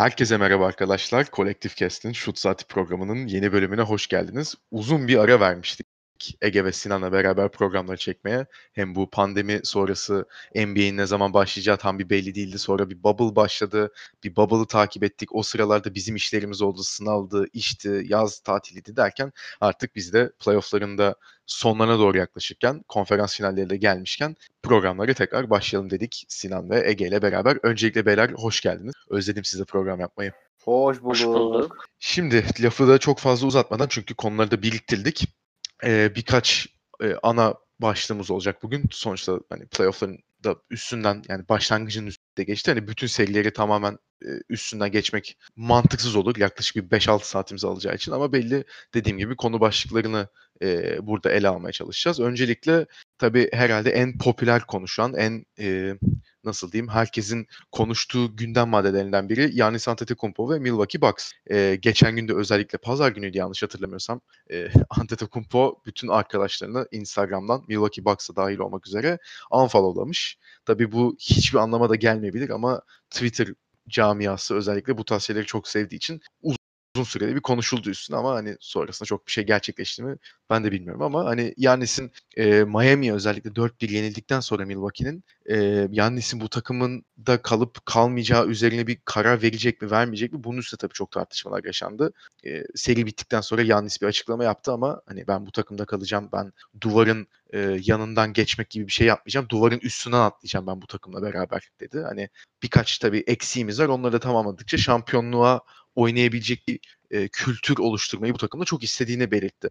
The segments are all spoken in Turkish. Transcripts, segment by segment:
Herkese merhaba arkadaşlar. Kolektif Cast'in Şut Saati programının yeni bölümüne hoş geldiniz. Uzun bir ara vermiştik Ege ve Sinan'la beraber programları çekmeye. Hem bu pandemi sonrası NBA'in ne zaman başlayacağı tam bir belli değildi. Sonra bir bubble başladı. Bir bubble'ı takip ettik. O sıralarda bizim işlerimiz oldu. Sınavdı, işti, yaz tatiliydi derken artık biz de playoff'larında sonlarına doğru yaklaşırken, konferans finalleri de gelmişken programları tekrar başlayalım dedik Sinan ve Ege ile beraber. Öncelikle beyler hoş geldiniz. Özledim size program yapmayı. Hoş bulduk. Hoş bulduk. Şimdi lafı da çok fazla uzatmadan çünkü konuları da biriktirdik. Ee, birkaç e, ana başlığımız olacak bugün. Sonuçta hani playoff'ların da üstünden yani başlangıcın üstünde geçti. Hani bütün serileri tamamen e, üstünden geçmek mantıksız olur. Yaklaşık bir 5-6 saatimizi alacağı için ama belli dediğim gibi konu başlıklarını e, burada ele almaya çalışacağız. Öncelikle tabii herhalde en popüler konuşan, en e, nasıl diyeyim herkesin konuştuğu gündem maddelerinden biri Giannis Antetokounmpo ve Milwaukee Bucks. E, geçen günde özellikle pazar günüydü yanlış hatırlamıyorsam e, Antetokounmpo bütün arkadaşlarını Instagram'dan Milwaukee Bucks'a dahil olmak üzere unfollowlamış. Tabii bu hiçbir anlama da gelmeyebilir ama Twitter camiası özellikle bu tarz çok sevdiği için uzun sürede bir konuşuldu üstüne ama hani sonrasında çok bir şey gerçekleşti mi ben de bilmiyorum ama hani Yannis'in e, Miami'ye özellikle 4-1 yenildikten sonra Milwaukee'nin e, Yannis'in bu takımın da kalıp kalmayacağı üzerine bir karar verecek mi vermeyecek mi bunun üstüne tabii çok tartışmalar yaşandı. E, seri bittikten sonra Yannis bir açıklama yaptı ama hani ben bu takımda kalacağım ben duvarın e, yanından geçmek gibi bir şey yapmayacağım. Duvarın üstünden atlayacağım ben bu takımla beraber dedi. Hani birkaç tabii eksiğimiz var. Onları da tamamladıkça şampiyonluğa oynayabilecek bir e, kültür oluşturmayı bu takımda çok istediğini belirtti.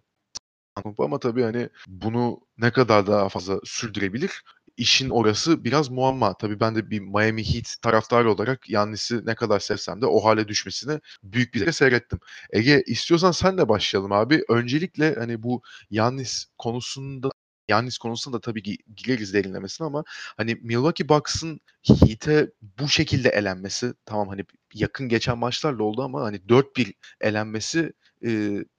Ama tabii hani bunu ne kadar daha fazla sürdürebilir? İşin orası biraz muamma. Tabii ben de bir Miami Heat taraftarı olarak Yannis'i ne kadar sevsem de o hale düşmesini büyük bir seyrettim. Ege istiyorsan sen de başlayalım abi. Öncelikle hani bu Yannis konusunda Yannis konusunda da tabii ki gireriz derinlemesine ama hani Milwaukee Bucks'ın Heat'e bu şekilde elenmesi tamam hani yakın geçen maçlarla oldu ama hani 4-1 elenmesi e,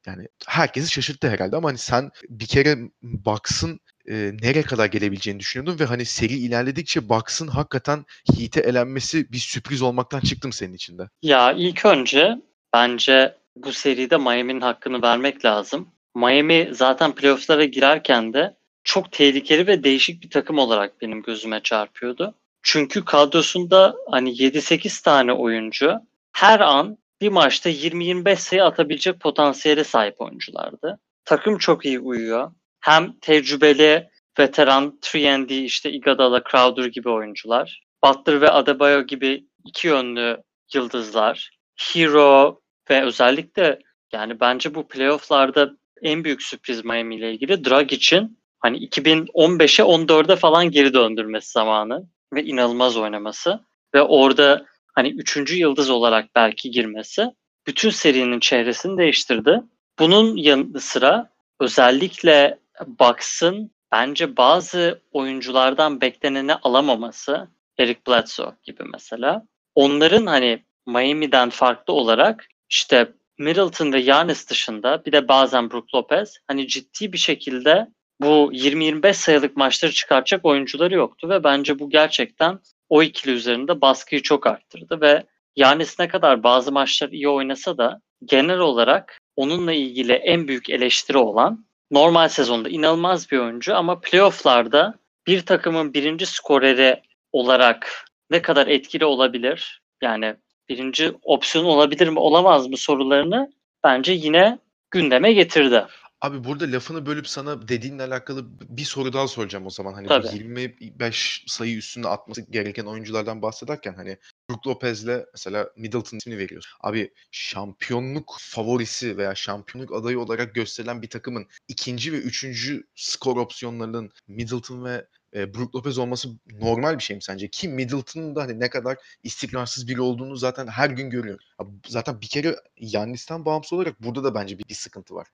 yani herkesi şaşırttı herhalde ama hani sen bir kere Bucks'ın e, nereye kadar gelebileceğini düşünüyordun ve hani seri ilerledikçe Bucks'ın hakikaten Heat'e elenmesi bir sürpriz olmaktan çıktım senin içinde. Ya ilk önce bence bu seride Miami'nin hakkını vermek lazım. Miami zaten playoff'lara girerken de çok tehlikeli ve değişik bir takım olarak benim gözüme çarpıyordu. Çünkü kadrosunda hani 7-8 tane oyuncu her an bir maçta 20-25 sayı atabilecek potansiyele sahip oyunculardı. Takım çok iyi uyuyor. Hem tecrübeli veteran 3 işte Iguodala, Crowder gibi oyuncular. Butler ve Adebayo gibi iki yönlü yıldızlar. Hero ve özellikle yani bence bu playofflarda en büyük sürpriz Miami ile ilgili Drag için hani 2015'e 14'e falan geri döndürmesi zamanı ve inanılmaz oynaması ve orada hani üçüncü yıldız olarak belki girmesi bütün serinin çehresini değiştirdi. Bunun yanı sıra özellikle Bucks'ın bence bazı oyunculardan bekleneni alamaması Eric Bledsoe gibi mesela. Onların hani Miami'den farklı olarak işte Middleton ve Giannis dışında bir de bazen Brook Lopez hani ciddi bir şekilde bu 20-25 sayılık maçları çıkartacak oyuncuları yoktu ve bence bu gerçekten o ikili üzerinde baskıyı çok arttırdı ve Yanis ne kadar bazı maçlar iyi oynasa da genel olarak onunla ilgili en büyük eleştiri olan normal sezonda inanılmaz bir oyuncu ama playofflarda bir takımın birinci skoreri olarak ne kadar etkili olabilir? Yani birinci opsiyon olabilir mi olamaz mı sorularını bence yine gündeme getirdi. Abi burada lafını bölüp sana dediğinle alakalı bir soru daha soracağım o zaman. Hani Tabii. 25 sayı üstünde atması gereken oyunculardan bahsederken hani Brook Lopez'le mesela Middleton ismini veriyorsun. Abi şampiyonluk favorisi veya şampiyonluk adayı olarak gösterilen bir takımın ikinci ve üçüncü skor opsiyonlarının Middleton ve e, Brook Lopez olması normal bir şey mi sence? Ki Middleton'ın da hani ne kadar istikrarsız biri olduğunu zaten her gün görüyoruz. Zaten bir kere Yannis'ten bağımsız olarak burada da bence bir, bir sıkıntı var.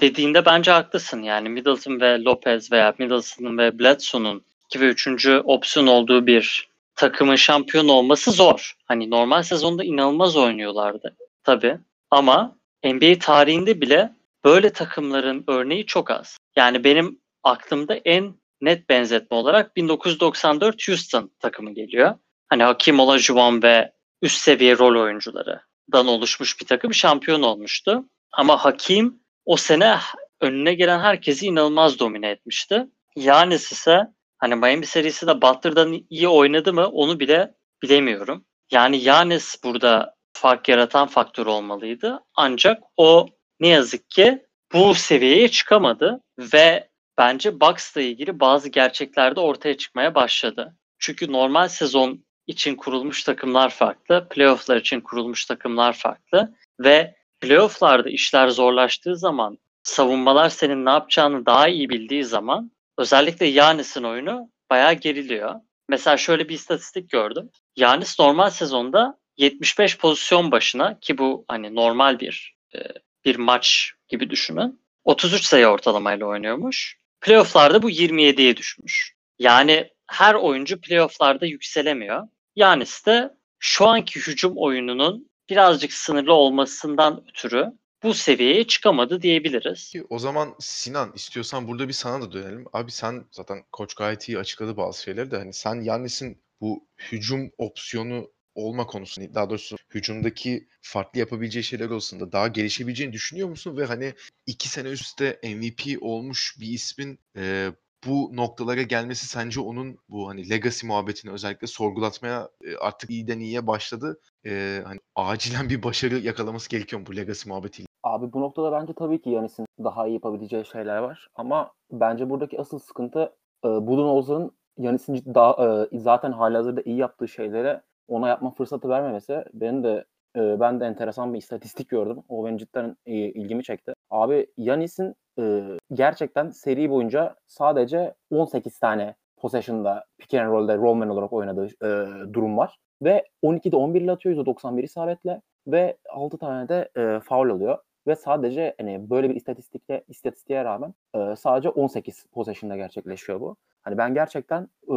Dediğinde bence haklısın. Yani Middleton ve Lopez veya Middleton ve Bledsoe'nun 2 ve 3. opsiyon olduğu bir takımın şampiyon olması zor. Hani normal sezonda inanılmaz oynuyorlardı tabii. Ama NBA tarihinde bile böyle takımların örneği çok az. Yani benim aklımda en net benzetme olarak 1994 Houston takımı geliyor. Hani Hakim Olajuwon ve üst seviye rol oyuncularından oluşmuş bir takım şampiyon olmuştu. Ama Hakim o sene önüne gelen herkesi inanılmaz domine etmişti. Yanis ise hani Miami serisi de Butler'dan iyi oynadı mı onu bile bilemiyorum. Yani Yanis burada fark yaratan faktör olmalıydı. Ancak o ne yazık ki bu seviyeye çıkamadı ve bence Bucks'la ilgili bazı gerçekler de ortaya çıkmaya başladı. Çünkü normal sezon için kurulmuş takımlar farklı, playofflar için kurulmuş takımlar farklı ve playofflarda işler zorlaştığı zaman, savunmalar senin ne yapacağını daha iyi bildiği zaman özellikle Yanis'in oyunu bayağı geriliyor. Mesela şöyle bir istatistik gördüm. Yanis normal sezonda 75 pozisyon başına ki bu hani normal bir e, bir maç gibi düşünün. 33 sayı ortalamayla oynuyormuş. Playoff'larda bu 27'ye düşmüş. Yani her oyuncu playoff'larda yükselemiyor. Yanis de şu anki hücum oyununun birazcık sınırlı olmasından ötürü bu seviyeye çıkamadı diyebiliriz. O zaman Sinan istiyorsan burada bir sana da dönelim. Abi sen zaten koç gayet iyi açıkladı bazı şeyleri de hani sen Yannis'in bu hücum opsiyonu olma konusunu daha doğrusu hücumdaki farklı yapabileceği şeyler olsun daha gelişebileceğini düşünüyor musun? Ve hani iki sene üstte MVP olmuş bir ismin e, bu noktalara gelmesi sence onun bu hani legacy muhabbetini özellikle sorgulatmaya e, artık iyiden iyiye başladı. E, hani acilen bir başarı yakalaması gerekiyor bu legacy muhabbetiyle? Abi bu noktada bence tabii ki Yanis'in daha iyi yapabileceği şeyler var. Ama bence buradaki asıl sıkıntı e, Budenholzer'ın Yanis'in daha e, zaten halihazırda iyi yaptığı şeylere ona yapma fırsatı vermemesi benim de e, ben de enteresan bir istatistik gördüm. O benim cidden e, ilgimi çekti. Abi Yanis'in e, gerçekten seri boyunca sadece 18 tane possession'da pick and roll'de rollman olarak oynadığı e, durum var. Ve 12'de 11 ile atıyor %91 isabetle ve 6 tane de e, foul alıyor. Ve sadece hani böyle bir istatistikle istatistiğe rağmen e, sadece 18 possession'da gerçekleşiyor bu. Hani ben gerçekten e,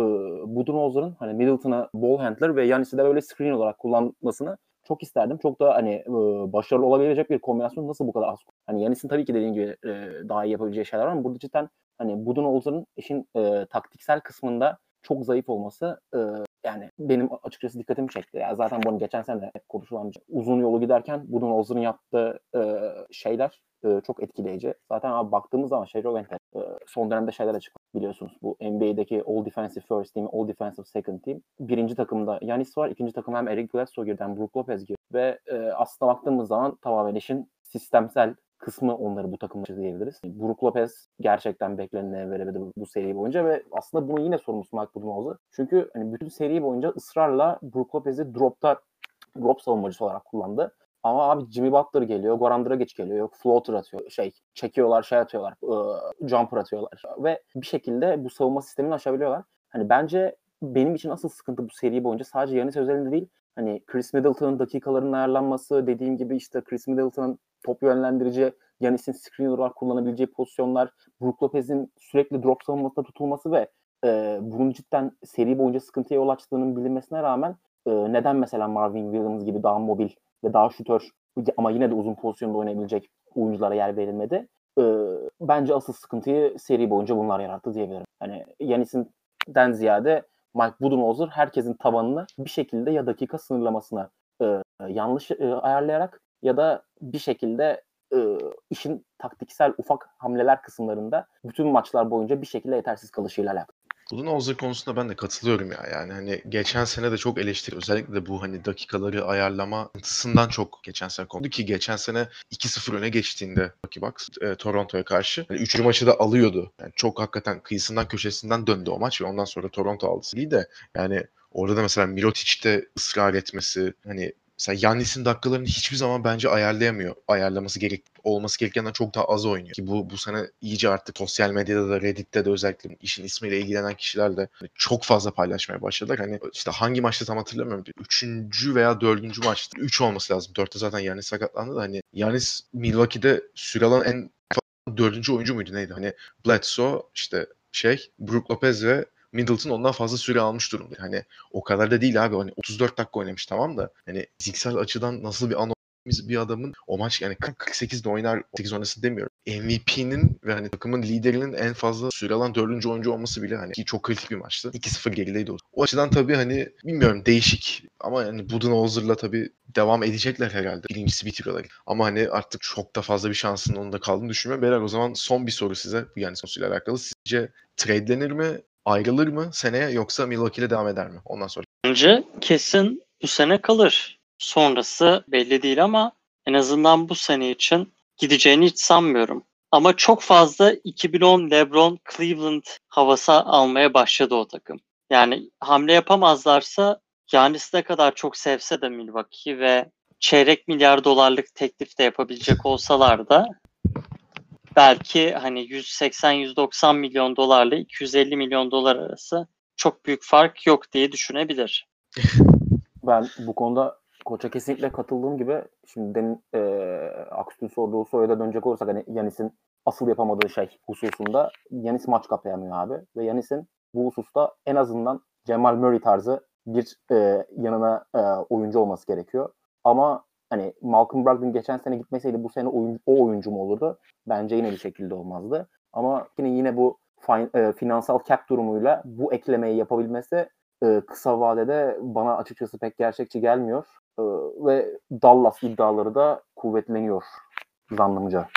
Budenholzer'ın hani Middleton'a ball handler ve Yanis'i de böyle screen olarak kullanmasını çok isterdim. Çok da hani e, başarılı olabilecek bir kombinasyon nasıl bu kadar az? Hani Yanis'in tabii ki dediğin gibi e, daha iyi yapabileceği şeyler var ama burada cidden hani Budenholzer'ın işin e, taktiksel kısmında çok zayıf olması e, yani benim açıkçası dikkatimi çekti. Yani zaten bunu geçen sene konuşulan şey. Uzun yolu giderken Budenholzer'ın yaptığı e, şeyler e, çok etkileyici. Zaten abi baktığımız zaman şey çok. E, son dönemde şeyler açık biliyorsunuz. Bu NBA'deki All Defensive First Team, All Defensive Second Team. Birinci takımda Yanis var. ikinci takım hem Eric Bledsoe girdi hem Brook Lopez girdi. Ve e, aslında baktığımız zaman tamamen işin sistemsel kısmı onları bu takımda diyebiliriz. Brook Lopez gerçekten beklenene veremedi bu, bu seri boyunca ve aslında bunu yine sorumlusu Mike Budenholzer. Çünkü hani bütün seri boyunca ısrarla Brook Lopez'i dropta drop savunmacısı olarak kullandı. Ama abi Jimmy Butler geliyor, Goran Dragic geliyor, yok floater atıyor, şey çekiyorlar, şey atıyorlar, ıı, jumper atıyorlar ve bir şekilde bu savunma sistemini aşabiliyorlar. Hani bence benim için asıl sıkıntı bu seri boyunca sadece Yanis özelinde değil, hani Chris Middleton'ın dakikalarının ayarlanması, dediğim gibi işte Chris Middleton'ın top yönlendirici, Yanis'in screen olarak kullanabileceği pozisyonlar, Brook Lopez'in sürekli drop savunmasında tutulması ve e, bunun cidden seri boyunca sıkıntıya yol açtığının bilinmesine rağmen e, neden mesela Marvin Williams gibi daha mobil ve daha şutör ama yine de uzun pozisyonda oynayabilecek oyunculara yer verilmedi. E, bence asıl sıkıntıyı seri boyunca bunlar yarattı diyebilirim. Hani Yanis'in den ziyade Mike Budenholzer herkesin tavanını bir şekilde ya dakika sınırlamasına e, yanlış e, ayarlayarak ya da bir şekilde e, işin taktiksel ufak hamleler kısımlarında bütün maçlar boyunca bir şekilde yetersiz kalışıyla alakalı. Budenholzer konusunda ben de katılıyorum ya. Yani hani geçen sene de çok eleştiri özellikle de bu hani dakikaları ayarlama sıkıntısından çok geçen sene kondu ki geçen sene 2-0 öne geçtiğinde Bucky Bucks e, Toronto'ya karşı yani üçlü maçı da alıyordu. Yani çok hakikaten kıyısından köşesinden döndü o maç ve ondan sonra Toronto aldı. İyi de yani orada da mesela Mirotic'te ısrar etmesi hani Mesela Yannis'in dakikalarını hiçbir zaman bence ayarlayamıyor. Ayarlaması gerek olması gerekenden çok daha az oynuyor. Ki bu bu sene iyice artık sosyal medyada da Reddit'te de özellikle işin ismiyle ilgilenen kişiler de çok fazla paylaşmaya başladılar. Hani işte hangi maçta tam hatırlamıyorum. Üçüncü veya dördüncü maçta. Üç olması lazım. Dörtte zaten Yannis sakatlandı da hani Yannis Milwaukee'de süre alan en dördüncü oyuncu muydu neydi? Hani Bledsoe işte şey Brook Lopez ve Middleton ondan fazla süre almış durumda. Hani o kadar da değil abi. Hani 34 dakika oynamış tamam da hani fiziksel açıdan nasıl bir an bir adamın o maç yani 40-48'de oynar 8 oynasın demiyorum. MVP'nin ve hani takımın liderinin en fazla süre alan dördüncü oyuncu olması bile hani ki çok kritik bir maçtı. 2-0 gerideydi o. O açıdan tabii hani bilmiyorum değişik ama yani Budenholzer'la tabii devam edecekler herhalde. Birincisi bitiriyorlar. Ama hani artık çok da fazla bir şansın onda kaldığını düşünmüyorum. Beyler o zaman son bir soru size yani konusuyla alakalı. Sizce tradelenir mi? Ayrılır mı seneye yoksa Milwaukee ile devam eder mi? Ondan sonra. Bence kesin bu sene kalır. Sonrası belli değil ama en azından bu sene için gideceğini hiç sanmıyorum. Ama çok fazla 2010 LeBron Cleveland havası almaya başladı o takım. Yani hamle yapamazlarsa Yanis ne kadar çok sevse de Milwaukee ve çeyrek milyar dolarlık teklif de yapabilecek olsalar da belki hani 180-190 milyon dolarla 250 milyon dolar arası çok büyük fark yok diye düşünebilir. Ben bu konuda koça kesinlikle katıldığım gibi şimdi demin e, Aksu'nun sorduğu soruya da dönecek olursak hani Yanis'in asıl yapamadığı şey hususunda Yanis maç kapayamıyor abi. Ve Yanis'in bu hususta en azından Cemal Murray tarzı bir e, yanına e, oyuncu olması gerekiyor. Ama hani Malcolm Brogdon geçen sene gitmeseydi bu sene oyuncu, o oyuncu mu olurdu? Bence yine bir şekilde olmazdı. Ama yine yine bu fin, e, finansal cap durumuyla bu eklemeyi yapabilmesi e, kısa vadede bana açıkçası pek gerçekçi gelmiyor. E, ve Dallas iddiaları da kuvvetleniyor zannımca.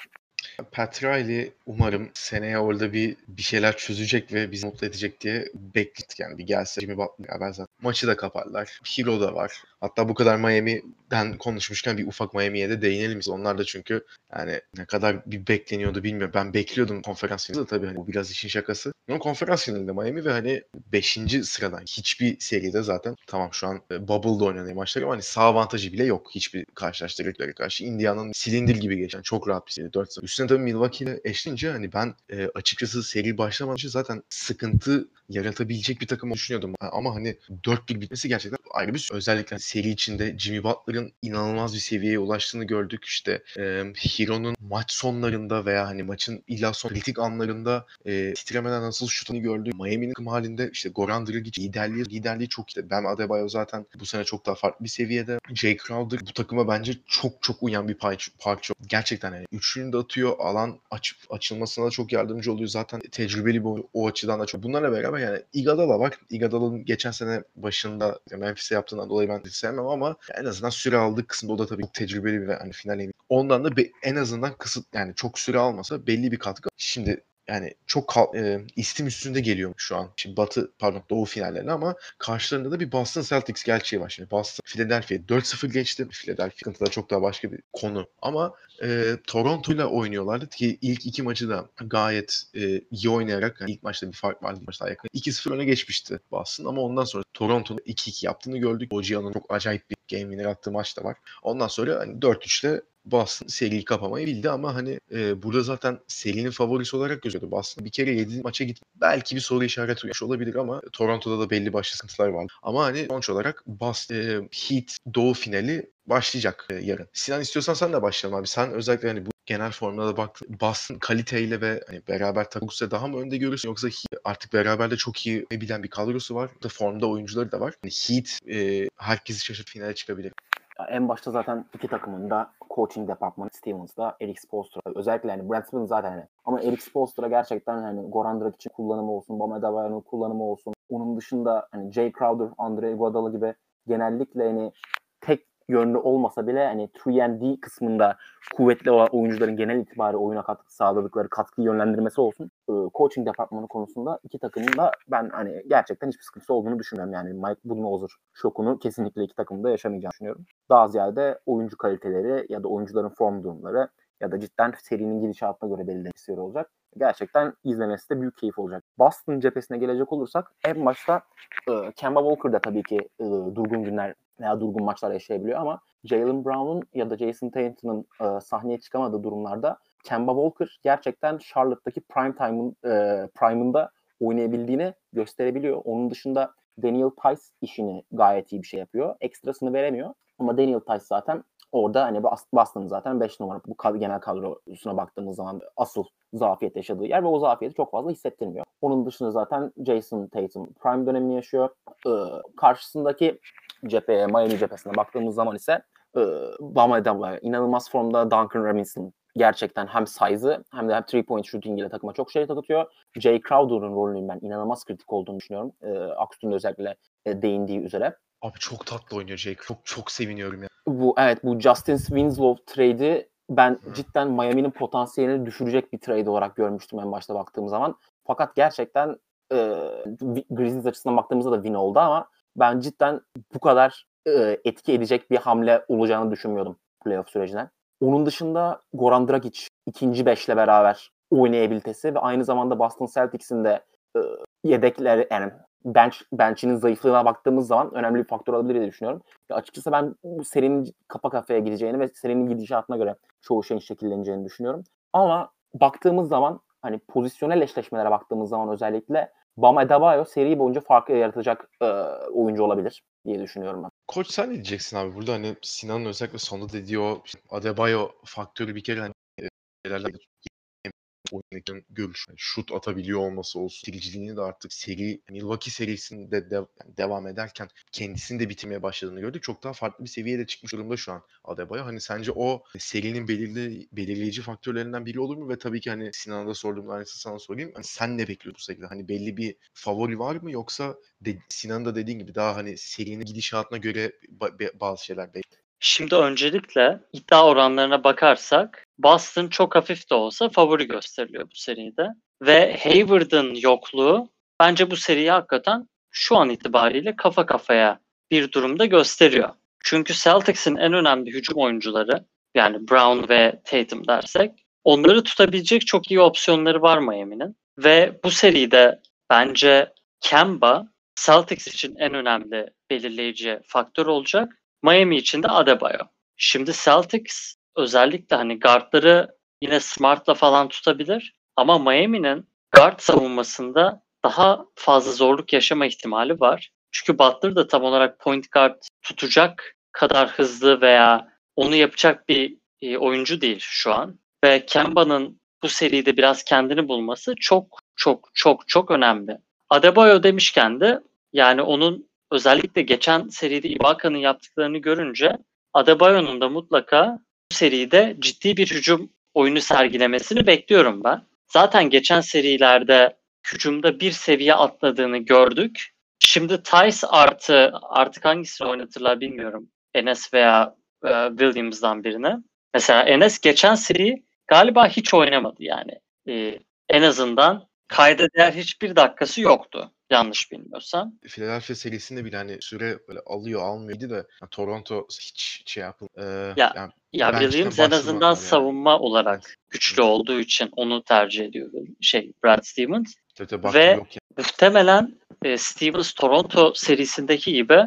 Pat Riley umarım seneye orada bir bir şeyler çözecek ve bizi mutlu edecek diye bekledik yani bir gelse Jimmy Butler ben zaten maçı da kaparlar. Hero da var. Hatta bu kadar Miami'den konuşmuşken bir ufak Miami'ye de değinelim. Onlar da çünkü yani ne kadar bir bekleniyordu bilmiyorum. Ben bekliyordum konferans finalinde tabii hani bu biraz işin şakası. Ama konferans finalinde Miami ve hani 5. sıradan hiçbir seride zaten tamam şu an e, Bubble'da oynanan maçlar ama hani sağ avantajı bile yok. Hiçbir karşılaştırdıkları karşı. Indiana'nın silindir gibi geçen çok rahat bir seri 4 Üstüne tabii Milwaukee ile hani ben e, açıkçası seri başlamadan önce zaten sıkıntı yaratabilecek bir takım düşünüyordum. Ama hani 4-1 bitmesi gerçekten ayrı bir özellikle seri içinde Jimmy Butler'ın inanılmaz bir seviyeye ulaştığını gördük. İşte e, Hiro'nun maç sonlarında veya hani maçın illa son kritik anlarında e, titremeden nasıl şutunu gördük. Miami'nin halinde işte Goran Dragic liderliği, liderliği çok iyi. Ben Adebayo zaten bu sene çok daha farklı bir seviyede. Jay Crowder bu takıma bence çok çok uyan bir parça. Gerçekten yani üçlüğünü de atıyor. Alan aç, açılmasına da çok yardımcı oluyor. Zaten tecrübeli bir o açıdan da çok. Bunlarla beraber yani Igadala var. Igadala'nın geçen sene başında Memphis'e yaptığından dolayı ben sevmem ama en azından süre aldığı kısımda o da tabii çok tecrübeli ve hani final Ondan da en azından kısıt yani çok süre almasa belli bir katkı. Şimdi yani çok e, istim üstünde geliyor şu an. Şimdi Batı pardon Doğu finallerine ama karşılarında da bir Boston Celtics gerçeği var. Şimdi Boston Philadelphia 4-0 geçti. Philadelphia sıkıntıda çok daha başka bir konu. Ama e, Toronto ile oynuyorlardı ki ilk iki maçı da gayet e, iyi oynayarak yani ilk maçta bir fark vardı maçta yakın. 2-0 öne geçmişti Boston ama ondan sonra Toronto'nun 2-2 yaptığını gördük. Ojia'nın çok acayip bir game winner attığı maç da var. Ondan sonra hani 4-3'te Boston seriyi kapamayı bildi ama hani e, burada zaten serinin favorisi olarak gözüyordu Boston. Bir kere 7 maça git belki bir soru işareti uymuş olabilir ama Toronto'da da belli başlı sıkıntılar var. Ama hani sonuç olarak Boston e, Heat Doğu finali başlayacak e, yarın. Sinan istiyorsan sen de başlayalım abi. Sen özellikle hani bu genel formuna da baktın. Boston kaliteyle ve hani beraber takılırsa daha mı önde görürsün yoksa artık beraber de çok iyi bilen bir kadrosu var. Da formda oyuncuları da var. Hani Heat e, herkesi şaşırt finale çıkabilir. Ya en başta zaten iki takımın da coaching departmanı Stevens'da Eric Spoelstra. Özellikle yani Brent Stevens zaten hani. Ama Eric Spoelstra gerçekten hani Goran Dragic kullanımı olsun, Bam Adebayo'nun kullanımı olsun. Onun dışında hani Jay Crowder, Andre Iguodala gibi genellikle hani tek yönlü olmasa bile hani 3 kısmında kuvvetli olan oyuncuların genel itibariyle oyuna katkı sağladıkları katkı yönlendirmesi olsun. Coaching departmanı konusunda iki takımın da ben hani gerçekten hiçbir sıkıntısı olduğunu düşünmüyorum. Yani Mike Budenholzer şokunu kesinlikle iki takımda yaşamayacağını düşünüyorum. Daha ziyade oyuncu kaliteleri ya da oyuncuların form durumları ya da cidden serinin gidişatına göre belirlenen bir olacak. Gerçekten izlemesi de büyük keyif olacak. Boston cephesine gelecek olursak en başta e, Kemba Walker da tabii ki e, durgun günler veya durgun maçlar yaşayabiliyor ama Jalen Brown'un ya da Jason Tatum'un e, sahneye çıkamadığı durumlarda Kemba Walker gerçekten Charlotte'daki prime time'ın e, prime'ında oynayabildiğini gösterebiliyor. Onun dışında Daniel Tice işini gayet iyi bir şey yapıyor. Ekstrasını veremiyor. Ama Daniel Tice zaten orada hani Boston'ın zaten 5 numara bu genel kadrosuna baktığımız zaman asıl zafiyet yaşadığı yer ve o zafiyeti çok fazla hissettirmiyor. Onun dışında zaten Jason Tatum prime dönemini yaşıyor. Ee, karşısındaki cepheye, Miami cephesine baktığımız zaman ise e, Bam Adebayo inanılmaz formda Duncan Robinson gerçekten hem size'ı hem de hem three point shooting ile takıma çok şey takıtıyor. Jay Crowder'ın rolünün ben inanılmaz kritik olduğunu düşünüyorum. E, Aksu'nun özellikle e, değindiği üzere. Abi çok tatlı oynuyor Jake. Çok çok seviniyorum ya. Bu evet bu Justin Winslow trade'i ben cidden Miami'nin potansiyelini düşürecek bir trade olarak görmüştüm en başta baktığım zaman. Fakat gerçekten e, Grizzlies açısından baktığımızda da win oldu ama ben cidden bu kadar e, etki edecek bir hamle olacağını düşünmüyordum playoff sürecine. Onun dışında Goran Dragic ikinci beşle beraber oynayabilitesi ve aynı zamanda Boston Celtics'in de e, yedekler yani bench bench'inin zayıflığına baktığımız zaman önemli bir faktör olabilir diye düşünüyorum. Ya açıkçası ben bu serinin kapa kafaya gideceğini ve serinin gidişatına göre çoğu şeyin şekilleneceğini düşünüyorum. Ama baktığımız zaman hani pozisyonel eşleşmelere baktığımız zaman özellikle Bam Adebayo seri boyunca farkı yaratacak e, oyuncu olabilir diye düşünüyorum ben. Koç sen ne diyeceksin abi? Burada hani Sinan'ın özellikle sonunda dediği o işte Adebayo faktörü bir kere hani şeylerle oyundaki görüş, yani şut atabiliyor olması olsun. Bitiriciliğini de artık seri, Milwaukee serisinde de, yani devam ederken kendisini de bitirmeye başladığını gördük. Çok daha farklı bir seviyeye de çıkmış durumda şu an Adebayo. Hani sence o serinin belirli, belirleyici faktörlerinden biri olur mu? Ve tabii ki hani Sinan'a da sorduğum aynısı sana sorayım. Hani sen ne bekliyorsun bu seride? Hani belli bir favori var mı? Yoksa de, Sinan'ın da dediğin gibi daha hani serinin gidişatına göre ba- bazı şeyler bekliyor. Şimdi öncelikle iddia oranlarına bakarsak Boston çok hafif de olsa favori gösteriliyor bu seride. Ve Hayward'ın yokluğu bence bu seriyi hakikaten şu an itibariyle kafa kafaya bir durumda gösteriyor. Çünkü Celtics'in en önemli hücum oyuncuları yani Brown ve Tatum dersek onları tutabilecek çok iyi opsiyonları var Miami'nin. Ve bu seride bence Kemba Celtics için en önemli belirleyici faktör olacak. Miami için de Adebayo. Şimdi Celtics özellikle hani guardları yine Smart'la falan tutabilir. Ama Miami'nin guard savunmasında daha fazla zorluk yaşama ihtimali var. Çünkü Butler da tam olarak point guard tutacak kadar hızlı veya onu yapacak bir e, oyuncu değil şu an. Ve Kemba'nın bu seride biraz kendini bulması çok çok çok çok önemli. Adebayo demişken de yani onun özellikle geçen seride Ibaka'nın yaptıklarını görünce Adebayo'nun da mutlaka bu seride ciddi bir hücum oyunu sergilemesini bekliyorum ben. Zaten geçen serilerde hücumda bir seviye atladığını gördük. Şimdi Tice artı artık hangisini oynatırlar bilmiyorum. Enes veya e, Williams'dan birine. Mesela Enes geçen seri galiba hiç oynamadı yani. E, en azından kayda değer hiçbir dakikası yoktu. Yanlış bilmiyorsam. Philadelphia serisinde bile hani süre böyle alıyor almıyordu da yani Toronto hiç şey yapın. Ee, Ya, yani Ya Williams en azından yani. savunma olarak güçlü olduğu için onu tercih ediyor şey Brad Stevens. tabii tabii Ve- yok yani. Muhtemelen e, Stevens Toronto serisindeki gibi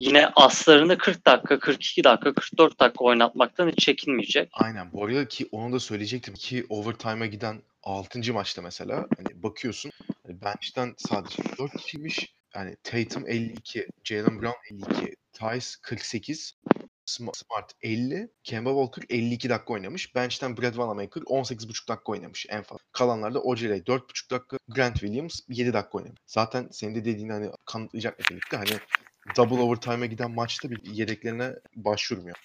yine aslarını 40 dakika, 42 dakika, 44 dakika oynatmaktan hiç çekinmeyecek. Aynen. Bu arada ki onu da söyleyecektim ki overtime'a giden 6. maçta mesela hani bakıyorsun hani bench'ten sadece 4 kişiymiş. Yani Tatum 52, Jalen Brown 52, Tice 48, Sm- Smart 50, Kemba Walker 52 dakika oynamış. Bench'ten Brad Wanamaker 18,5 dakika oynamış en fazla. Kalanlarda Ojale 4,5 dakika, Grant Williams 7 dakika oynamış. Zaten senin de dediğin hani kanıtlayacak nitelikte hani double overtime'a giden maçta bir yedeklerine başvurmuyor.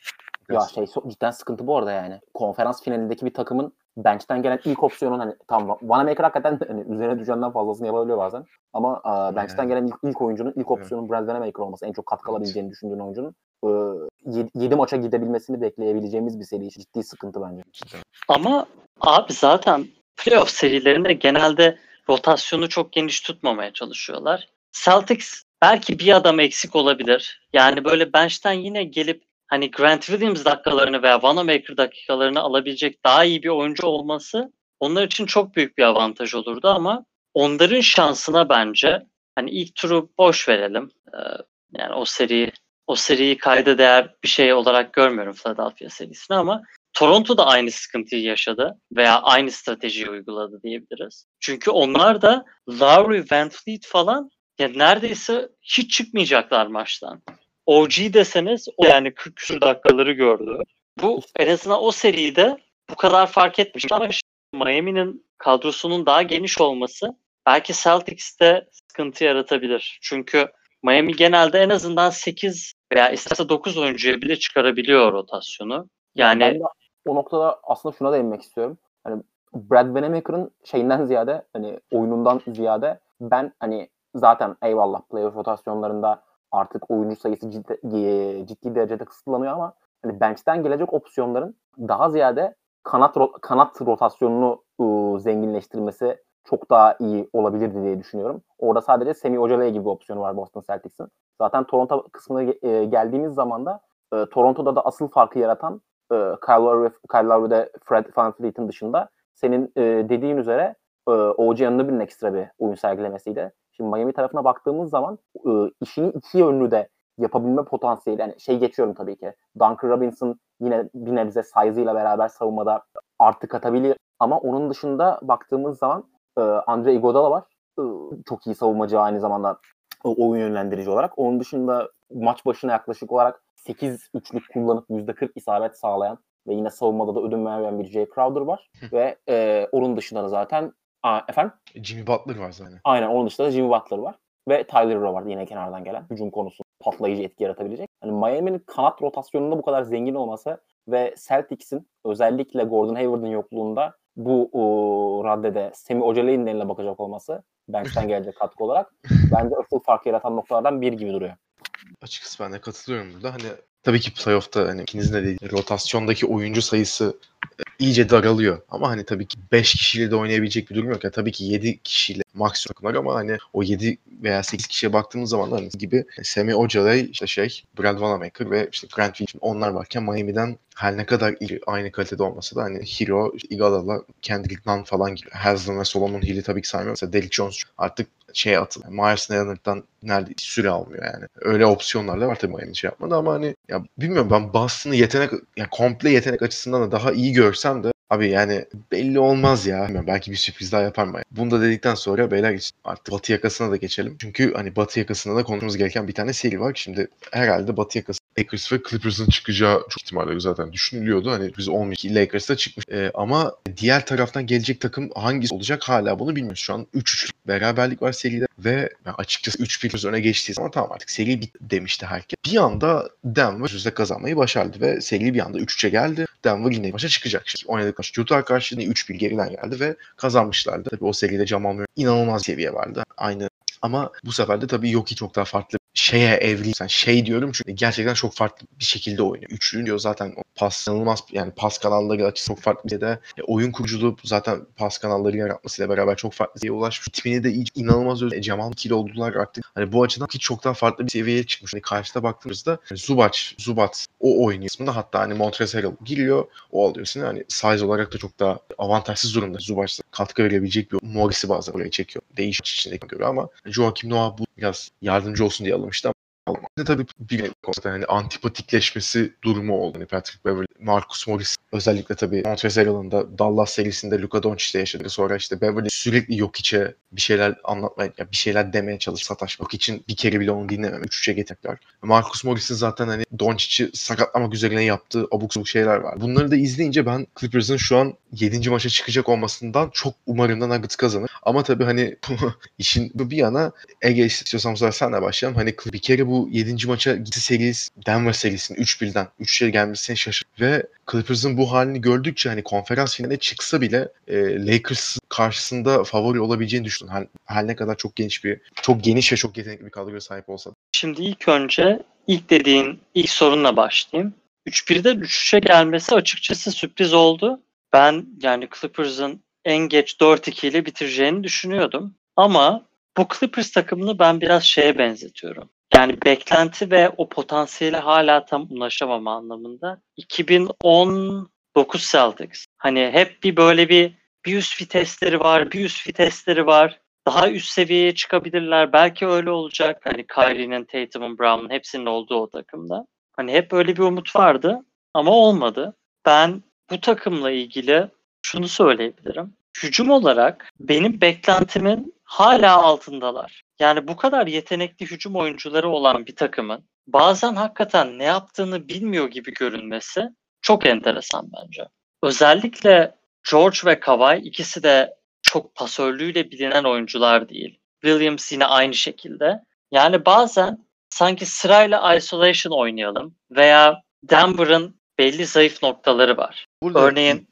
Ya şey cidden sıkıntı bu arada yani. Konferans finalindeki bir takımın bench'ten gelen ilk opsiyonun hani tam Wanamaker hakikaten hani üzerine düşenden fazlasını yapabiliyor bazen. Ama a, bench'ten Yani. gelen ilk, ilk oyuncunun ilk opsiyonun Brad Wanamaker olması en çok katkı alabileceğini düşündüğün oyuncunun 7 maça gidebilmesini bekleyebileceğimiz bir seri için ciddi sıkıntı bence. Ama abi zaten playoff serilerinde genelde rotasyonu çok geniş tutmamaya çalışıyorlar. Celtics belki bir adam eksik olabilir. Yani böyle bench'ten yine gelip hani Grant Williams dakikalarını veya Wanamaker dakikalarını alabilecek daha iyi bir oyuncu olması onlar için çok büyük bir avantaj olurdu ama onların şansına bence hani ilk turu boş verelim. Ee, yani o seriyi o seriyi kayda değer bir şey olarak görmüyorum Philadelphia serisini ama Toronto da aynı sıkıntıyı yaşadı veya aynı stratejiyi uyguladı diyebiliriz. Çünkü onlar da Lowry, Van Fleet falan ya neredeyse hiç çıkmayacaklar maçtan. OG deseniz o yani 40 küsur dakikaları gördü. Bu en azından o seride bu kadar fark etmiş. Ama Miami'nin kadrosunun daha geniş olması belki Celtics'te sıkıntı yaratabilir. Çünkü Miami genelde en azından 8 veya isterse 9 oyuncuya bile çıkarabiliyor rotasyonu. Yani ben de o noktada aslında şuna değinmek istiyorum. Hani Brad Wanamaker'ın şeyinden ziyade hani oyunundan ziyade ben hani zaten eyvallah playoff rotasyonlarında artık oyuncu sayısı ciddi, ciddi derecede kısıtlanıyor ama hani bench'ten gelecek opsiyonların daha ziyade kanat kanat rotasyonunu ıı, zenginleştirmesi çok daha iyi olabilirdi diye düşünüyorum. Orada sadece Semi Ojeleye gibi bir opsiyonu var Boston Celtics'in. Zaten Toronto kısmına e, geldiğimiz zaman da e, Toronto'da da asıl farkı yaratan e, Kyle Lowry, Kyle Lowry ve Fred VanVleet'in dışında senin e, dediğin üzere e, OG Anunoby'nin ekstra bir oyun sergilemesiydi. Şimdi Miami tarafına baktığımız zaman e, işini iki yönlü de yapabilme potansiyeli yani şey geçiyorum tabii ki. Duncan Robinson yine bir nebze size'ıyla beraber savunmada artık katabilir ama onun dışında baktığımız zaman e, Andre Iguodala var. E, çok iyi savunmacı aynı zamanda e, oyun yönlendirici olarak. Onun dışında maç başına yaklaşık olarak 8 üçlük kullanıp %40 isabet sağlayan ve yine savunmada da ödün vermeyen bir Jay Crowder var. ve e, onun dışında da zaten a, efendim? Jimmy Butler var zaten. Aynen onun dışında da Jimmy Butler var. Ve Tyler Hero var yine kenardan gelen. Hücum konusu patlayıcı etki yaratabilecek. Hani Miami'nin kanat rotasyonunda bu kadar zengin olması ve Celtics'in özellikle Gordon Hayward'ın yokluğunda bu o, raddede Semi Ojeley'in eline bakacak olması bench'ten gelecek katkı olarak bence asıl fark yaratan noktalardan bir gibi duruyor. Açıkçası ben de katılıyorum burada. Hani tabii ki playoff'ta hani ikinizin de dediği rotasyondaki oyuncu sayısı iyice daralıyor. Ama hani tabii ki 5 kişiyle de oynayabilecek bir durum yok. Yani tabii ki 7 kişiyle maksimum takımlar ama hani o 7 veya 8 kişiye baktığımız zaman hani gibi Semi Ojalay, işte şey, Brad Wanamaker ve işte Grant Williams onlar varken Miami'den her ne kadar iyi, aynı kalitede olmasa da hani Hero, Iguodala, Kendrick Nunn falan gibi. Haslam ve Solomon Hill'i tabii ki saymıyorum. Mesela Derrick Jones artık şey atılıyor. Myers Leonard'dan nerede süre almıyor yani. Öyle opsiyonlar da var tabii Miami şey yapmadı ama hani ya bilmiyorum ben Boston'ı yetenek yani komple yetenek açısından da daha iyi görsem de Abi yani belli olmaz ya. Bilmiyorum, belki bir sürpriz daha yapar mı? Bunu da dedikten sonra beyler artık Batı yakasına da geçelim. Çünkü hani Batı yakasında da konuşmamız gereken bir tane seri var. Şimdi herhalde Batı yakası Lakers ve Clippers'ın çıkacağı çok ihtimalle zaten düşünülüyordu. Hani biz 12 Lakers'ta çıkmış. Ee, ama diğer taraftan gelecek takım hangisi olacak hala bunu bilmiyoruz. Şu an 3-3 beraberlik var seride ve yani açıkçası 3 Clippers öne geçtiği zaman tamam artık seri bitti demişti herkes. Bir anda Denver üstte kazanmayı başardı ve seri bir anda 3-3'e geldi. Denver yine başa çıkacak. Şimdi oynadık maç. Utah karşısında 3-1 geriden geldi ve kazanmışlardı. Tabii o seride Jamal Murray inanılmaz seviye vardı. Aynı ama bu sefer de tabii Yoki çok daha farklı şeye evri. Yani şey diyorum çünkü gerçekten çok farklı bir şekilde oynuyor. Üçlü diyor zaten pas inanılmaz yani pas kanalları açısı çok farklı bir şeyde. E, oyun kuruculuğu zaten pas kanalları yaratmasıyla beraber çok farklı seviyeye ulaşmış. Tipini de iyi, inanılmaz özel. Cemal ikili oldular artık. Hani bu açıdan ki çok daha farklı bir seviyeye çıkmış. Hani karşıda baktığımızda hani Zubac, Zubat o oyun isminde hatta hani Montrezl giriyor. O alıyor seni. Hani size olarak da çok daha avantajsız durumda. Zubac katkı verebilecek bir Morris'i bazen oraya çekiyor. Değişik içindeki göre ama Joakim Noah bu biraz yardımcı olsun diye alınmıştı ama tabii bir hani antipatikleşmesi durumu oldu. Yani Patrick Marcus Morris özellikle tabii Montrezl da Dallas serisinde Luka Doncic'te yaşadı. Sonra işte Beverly sürekli yok içe bir şeyler anlatmaya, ya bir şeyler demeye çalış sataşmak için bir kere bile onu dinlemem. 3-3'e getirdiler. Marcus Morris'in zaten hani Doncic'i sakatlamak üzerine yaptığı abuk sabuk şeyler var. Bunları da izleyince ben Clippers'ın şu an 7. maça çıkacak olmasından çok umarım da Nuggets kazanır. Ama tabii hani işin bir yana Ege istiyorsan bu sefer senle başlayalım. Hani bir kere bu 7. maça gitti serisi Denver serisinin 3-1'den 3'e gelmesine şaşır ve Clippers'ın bu halini gördükçe hani konferans finaline çıksa bile e, Lakers karşısında favori olabileceğini düşündüm. Her, her ne kadar çok geniş bir çok geniş ve çok yetenekli bir kadroya sahip olsa. Şimdi ilk önce ilk dediğin ilk sorunla başlayayım. 3-1'den 3-3'e gelmesi açıkçası sürpriz oldu. Ben yani Clippers'ın en geç 4-2 ile bitireceğini düşünüyordum. Ama bu Clippers takımını ben biraz şeye benzetiyorum. Yani beklenti ve o potansiyeli hala tam ulaşamama anlamında. 2019 Celtics. Hani hep bir böyle bir bir üst vitesleri var, bir üst vitesleri var. Daha üst seviyeye çıkabilirler. Belki öyle olacak. Hani Kyrie'nin, Tatum'un, Brown'un hepsinin olduğu o takımda. Hani hep öyle bir umut vardı ama olmadı. Ben bu takımla ilgili şunu söyleyebilirim. Hücum olarak benim beklentimin hala altındalar. Yani bu kadar yetenekli hücum oyuncuları olan bir takımın bazen hakikaten ne yaptığını bilmiyor gibi görünmesi çok enteresan bence. Özellikle George ve Kawhi ikisi de çok pasörlüğüyle bilinen oyuncular değil. Williams yine aynı şekilde. Yani bazen sanki sırayla isolation oynayalım veya Denver'ın belli zayıf noktaları var. Burada Örneğin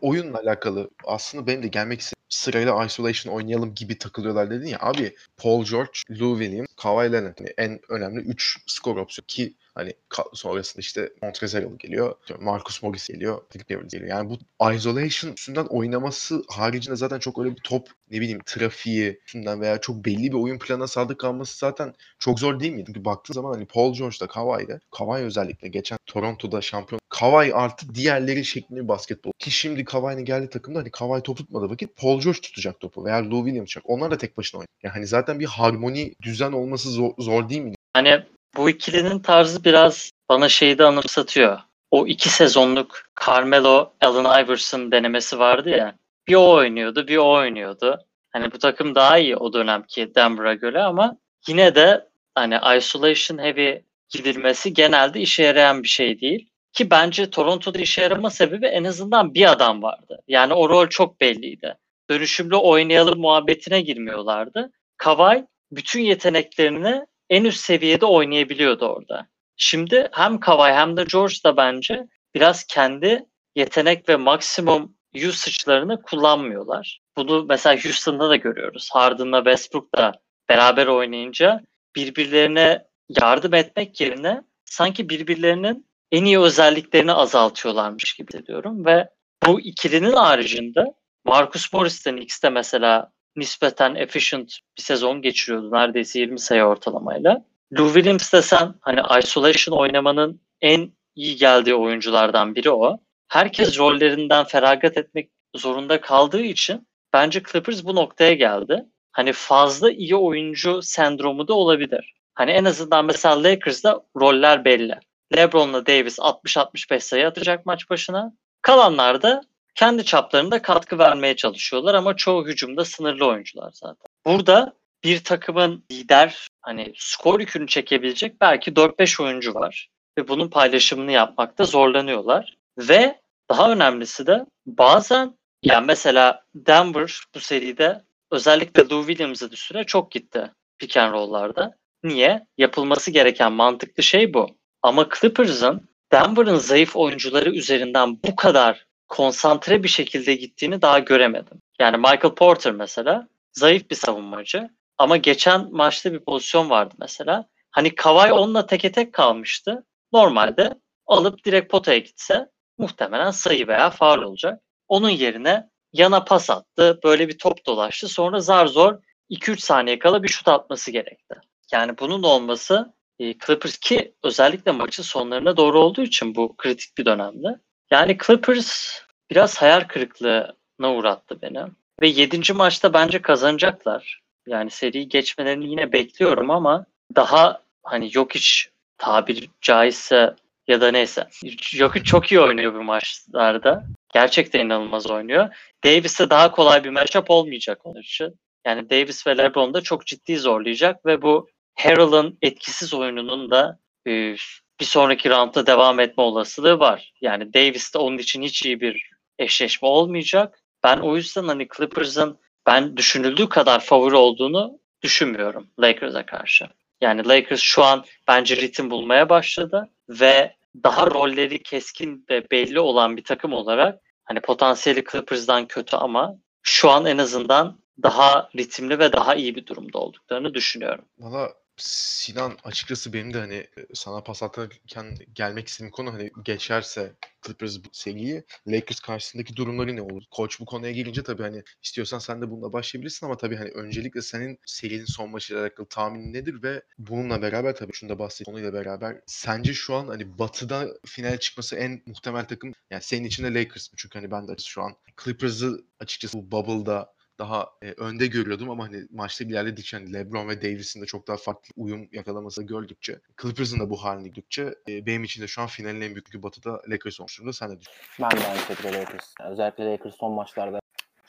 oyunla alakalı aslında benim de gelmek istediğim sırayla isolation oynayalım gibi takılıyorlar dedin ya. Abi Paul George, Lou Williams, Kawhi Leonard hani en önemli 3 skor opsiyonu ki hani sonrasında işte Montrezl geliyor, Marcus Morris geliyor, Patrick Beverly geliyor. Yani bu isolation üstünden oynaması haricinde zaten çok öyle bir top ne bileyim trafiği üstünden veya çok belli bir oyun planına sadık kalması zaten çok zor değil mi? Çünkü baktığın zaman hani Paul George'da Kawhi'de, Kawhi özellikle geçen Toronto'da şampiyon Kawhi artı diğerleri şeklinde bir basketbol. Ki şimdi Kawhi'nin geldiği takımda hani Kawhi top tutmadığı vakit Paul George tutacak topu veya Lou Williams tutacak. Onlar da tek başına oynuyor. Yani hani zaten bir harmoni, düzen olması zor, zor değil mi? Hani bu ikilinin tarzı biraz bana şeyi de anımsatıyor. O iki sezonluk Carmelo Allen Iverson denemesi vardı ya. Bir o oynuyordu, bir o oynuyordu. Hani bu takım daha iyi o dönemki Denver'a göre ama yine de hani isolation heavy gidilmesi genelde işe yarayan bir şey değil. Ki bence Toronto'da işe yarama sebebi en azından bir adam vardı. Yani o rol çok belliydi. Dönüşümlü oynayalım muhabbetine girmiyorlardı. Kawhi bütün yeteneklerini en üst seviyede oynayabiliyordu orada. Şimdi hem Kawhi hem de George da bence biraz kendi yetenek ve maksimum usage'larını kullanmıyorlar. Bunu mesela Houston'da da görüyoruz. Harden'la Westbrook da beraber oynayınca birbirlerine yardım etmek yerine sanki birbirlerinin en iyi özelliklerini azaltıyorlarmış gibi hissediyorum ve bu ikilinin haricinde Marcus Morris'ten X'te mesela nispeten efficient bir sezon geçiriyordu. Neredeyse 20 sayı ortalamayla. Lou Williams desen hani isolation oynamanın en iyi geldiği oyunculardan biri o. Herkes rollerinden feragat etmek zorunda kaldığı için bence Clippers bu noktaya geldi. Hani fazla iyi oyuncu sendromu da olabilir. Hani en azından mesela Lakers'da roller belli. LeBron'la Davis 60-65 sayı atacak maç başına. Kalanlar da kendi çaplarında katkı vermeye çalışıyorlar ama çoğu hücumda sınırlı oyuncular zaten. Burada bir takımın lider hani skor yükünü çekebilecek belki 4-5 oyuncu var ve bunun paylaşımını yapmakta zorlanıyorlar ve daha önemlisi de bazen yani mesela Denver bu seride özellikle Lou Williams'a bir süre çok gitti pick and roll'larda. Niye? Yapılması gereken mantıklı şey bu. Ama Clippers'ın Denver'ın zayıf oyuncuları üzerinden bu kadar konsantre bir şekilde gittiğini daha göremedim. Yani Michael Porter mesela zayıf bir savunmacı ama geçen maçta bir pozisyon vardı mesela. Hani Kawhi onunla teke tek kalmıştı. Normalde alıp direkt potaya gitse muhtemelen sayı veya faul olacak. Onun yerine yana pas attı. Böyle bir top dolaştı. Sonra zar zor 2-3 saniye kala bir şut atması gerekti. Yani bunun olması e, Clippers ki özellikle maçın sonlarına doğru olduğu için bu kritik bir dönemde. Yani Clippers biraz hayal kırıklığına uğrattı beni. Ve 7. maçta bence kazanacaklar. Yani seriyi geçmelerini yine bekliyorum ama daha hani yok hiç tabir caizse ya da neyse. Jokic çok iyi oynuyor bu maçlarda. Gerçekten inanılmaz oynuyor. Davis'e daha kolay bir matchup olmayacak onun için. Yani Davis ve LeBron da çok ciddi zorlayacak ve bu Harrell'ın etkisiz oyununun da bir sonraki roundda devam etme olasılığı var. Yani Davis de onun için hiç iyi bir eşleşme olmayacak. Ben o yüzden hani Clippers'ın ben düşünüldüğü kadar favori olduğunu düşünmüyorum Lakers'a karşı. Yani Lakers şu an bence ritim bulmaya başladı ve daha rolleri keskin ve belli olan bir takım olarak hani potansiyeli Clippers'dan kötü ama şu an en azından daha ritimli ve daha iyi bir durumda olduklarını düşünüyorum. Valla Sinan açıkçası benim de hani sana pas atarken gelmek istediğim konu hani geçerse Clippers bu seriyi Lakers karşısındaki durumları ne olur? Koç bu konuya gelince tabii hani istiyorsan sen de bununla başlayabilirsin ama tabii hani öncelikle senin serinin son maçıyla alakalı tahminin nedir ve bununla beraber tabii şunu da bahsettiğim konuyla beraber sence şu an hani batıda final çıkması en muhtemel takım yani senin için de Lakers mı? Çünkü hani ben de şu an Clippers'ı açıkçası bu bubble'da daha e, önde görüyordum ama hani maçta ilerledikçe hani LeBron ve Davis'in de çok daha farklı uyum yakalaması gördükçe Clippers'ın da bu halini gördükçe e, benim için de şu an finalin en büyük batıda Lakers olmuş durumda. Sen ne düşünüyorsun? Ben de aynı şekilde Lakers. Özellikle Lakers son maçlarda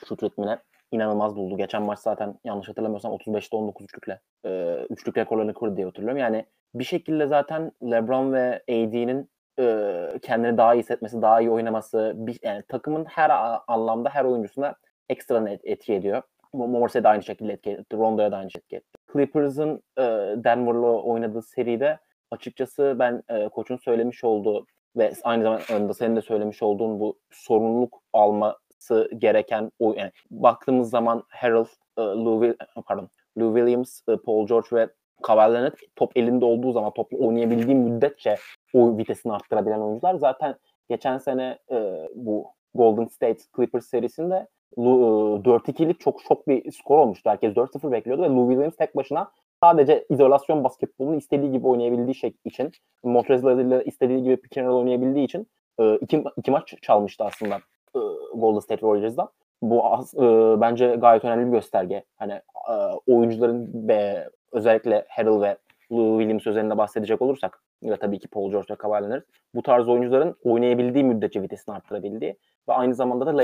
şut ritmine inanılmaz buldu. Geçen maç zaten yanlış hatırlamıyorsam 35'te 19 üçlükle. E, üçlük rekorlarını kurdu diye hatırlıyorum. Yani bir şekilde zaten LeBron ve AD'nin e, kendini daha iyi hissetmesi, daha iyi oynaması, bir, yani takımın her anlamda her oyuncusuna ekstra etki ediyor. Morris'e de aynı şekilde etki etti. Rondo'ya da aynı şekilde etki etti. Clippers'ın e, Denver'la oynadığı seride açıkçası ben e, koçun söylemiş olduğu ve aynı zamanda senin de söylemiş olduğun bu sorumluluk alması gereken o yani baktığımız zaman Harold, e, Lou, pardon, Lou Williams, e, Paul George ve Leonard top elinde olduğu zaman topla oynayabildiği müddetçe o vitesini arttırabilen oyuncular. Zaten geçen sene e, bu Golden State Clippers serisinde 4-2'lik çok şok bir skor olmuştu. Herkes 4-0 bekliyordu ve Lou Williams tek başına sadece izolasyon basketbolunu istediği gibi oynayabildiği şey için Montrezl ile istediği gibi pick and roll oynayabildiği için e, iki, iki maç çalmıştı aslında e, Golden State Warriors'dan. Bu e, bence gayet önemli bir gösterge. Hani e, oyuncuların ve özellikle Harrell ve Lou Williams üzerinde bahsedecek olursak ve tabii ki Paul George ve Kawhi Leonard bu tarz oyuncuların oynayabildiği müddetçe vitesini arttırabildiği ve aynı zamanda da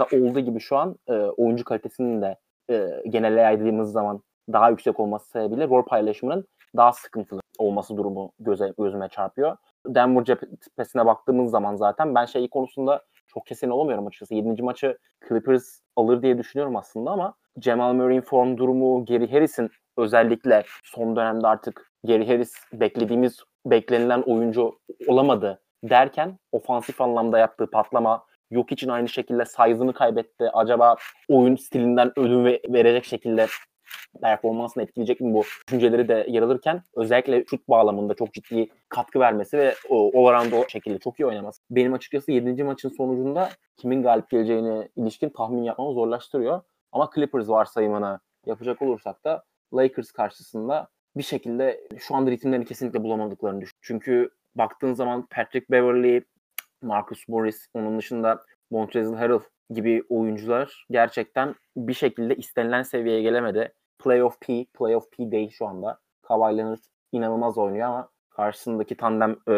Lakers'ta olduğu gibi şu an e, oyuncu kalitesinin de e, genele yaydığımız zaman daha yüksek olması sebebiyle rol paylaşımının daha sıkıntılı olması durumu göze, gözüme çarpıyor. Denver cephesine baktığımız zaman zaten ben şey konusunda çok kesin olamıyorum açıkçası. 7. maçı Clippers alır diye düşünüyorum aslında ama Jamal Murray'in form durumu, Gary Harris'in özellikle son dönemde artık Gary Harris beklediğimiz beklenilen oyuncu olamadı derken ofansif anlamda yaptığı patlama yok için aynı şekilde size'ını kaybetti. Acaba oyun stilinden ödün verecek şekilde performansını etkileyecek mi bu düşünceleri de yer alırken özellikle şut bağlamında çok ciddi katkı vermesi ve o, oranda o şekilde çok iyi oynaması. Benim açıkçası 7. maçın sonucunda kimin galip geleceğine ilişkin tahmin yapmamı zorlaştırıyor. Ama Clippers varsayımına yapacak olursak da Lakers karşısında bir şekilde şu anda ritimlerini kesinlikle bulamadıklarını düşün. Çünkü baktığın zaman Patrick Beverly, Marcus Morris, onun dışında Montrezl Harrell gibi oyuncular gerçekten bir şekilde istenilen seviyeye gelemedi. Playoff P, Playoff P değil şu anda. Kawhi Leonard inanılmaz oynuyor ama karşısındaki tandem e,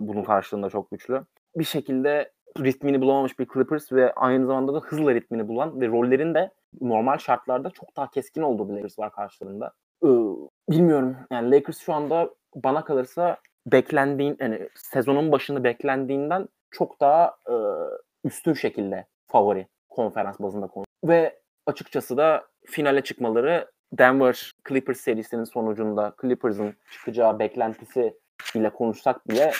bunun karşılığında çok güçlü. Bir şekilde ritmini bulamamış bir Clippers ve aynı zamanda da hızla ritmini bulan ve rollerin de normal şartlarda çok daha keskin olduğu bir Lakers var karşılarında. Ee, bilmiyorum. Yani Lakers şu anda bana kalırsa beklendiğin yani sezonun başında beklendiğinden çok daha e, üstün şekilde favori konferans bazında konu. Ve açıkçası da finale çıkmaları Denver Clippers serisinin sonucunda Clippers'ın çıkacağı beklentisi ile konuşsak bile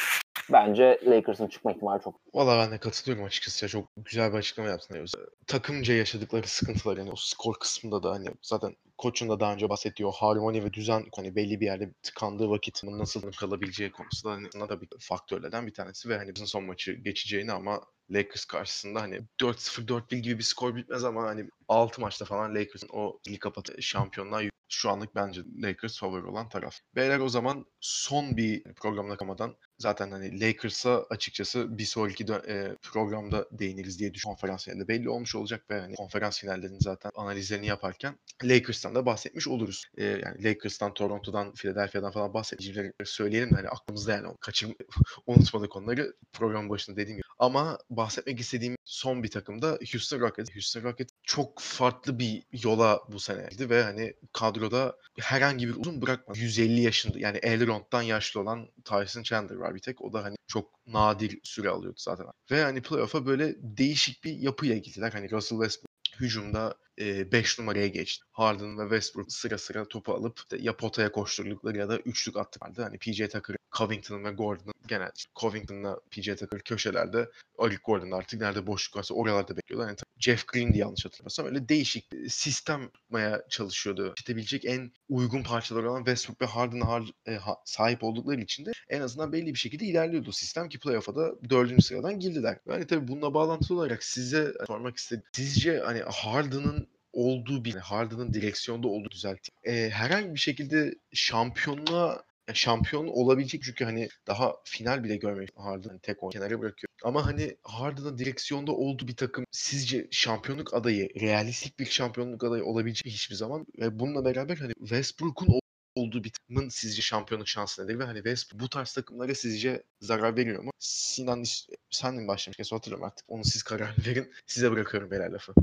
bence Lakers'ın çıkma ihtimali çok. Valla ben de katılıyorum açıkçası. Ya. Çok güzel bir açıklama yaptın. Takımca yaşadıkları sıkıntılar yani o skor kısmında da hani zaten koçun da daha önce bahsettiği o harmoni ve düzen hani belli bir yerde tıkandığı vakit nasıl kalabileceği konusunda hani da bir faktörlerden bir tanesi ve hani bizim son maçı geçeceğini ama Lakers karşısında hani 4-0 4-1 gibi bir skor bitmez ama hani 6 maçta falan Lakers'ın o ligi kapatı şampiyonluğa şu anlık bence Lakers favori olan taraf. Beyler o zaman son bir programla kamadan zaten hani Lakers'a açıkçası bir sonraki e, programda değiniriz diye düşün konferans finalinde belli olmuş olacak ve hani konferans finallerinin zaten analizlerini yaparken Lakers'tan da bahsetmiş oluruz. E, yani Lakers'tan, Toronto'dan, Philadelphia'dan falan bahsedeceğimleri söyleyelim de hani aklımızda yani kaçım unutmadık onları program başında dediğim gibi. Ama bahsetmek istediğim son bir takım da Houston Rockets. Houston Rockets çok farklı bir yola bu seneydi ve hani kadroda herhangi bir uzun bırakmadı. 150 yaşında yani Elrond'dan yaşlı olan Tyson Chandler var bir tek. O da hani çok nadir süre alıyordu zaten. Ve hani playoff'a böyle değişik bir yapıya gittiler. Hani Russell Westbrook hücumda 5 e, numaraya geçti. Harden ve Westbrook sıra sıra topu alıp ya potaya koşturdukları ya da üçlük attılardı. Hani PJ Tucker, Covington ve Gordon genel Covington'la PJ Tucker köşelerde Eric Gordon artık nerede boşluk varsa oralarda bekliyorlar. Yani Jeff Green diye yanlış hatırlamıyorsam öyle değişik sistem yapmaya çalışıyordu. İşitebilecek en uygun parçalar olan Westbrook ve Harden'a har, e, ha, sahip oldukları için de en azından belli bir şekilde ilerliyordu sistem ki playoff'a da dördüncü sıradan girdiler. Yani tabii bununla bağlantılı olarak size sormak istedim. Sizce hani Harden'ın olduğu bir Harden'ın direksiyonda olduğu düzeltti. Ee, herhangi bir şekilde şampiyonluğa şampiyon olabilecek çünkü hani daha final bile görmemiş Harden hani tek o kenara bırakıyor. Ama hani Harden'ın direksiyonda olduğu bir takım sizce şampiyonluk adayı, realistik bir şampiyonluk adayı olabilecek hiçbir zaman ve bununla beraber hani Westbrook'un olduğu bir takımın sizce şampiyonluk şansı nedir? Ve hani Westbrook bu tarz takımlara sizce zarar veriyor mu? Sinan sen mi başlamış? Hatırlıyorum artık. Onu siz karar verin. Size bırakıyorum beyler lafı.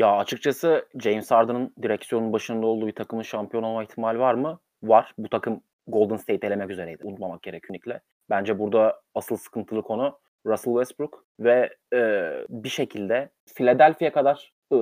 Ya açıkçası James Harden'ın direksiyonun başında olduğu bir takımın şampiyon olma ihtimali var mı? Var. Bu takım Golden State elemek üzereydi. Unutmamak gerek. Bence burada asıl sıkıntılı konu Russell Westbrook ve e, bir şekilde Philadelphia kadar e,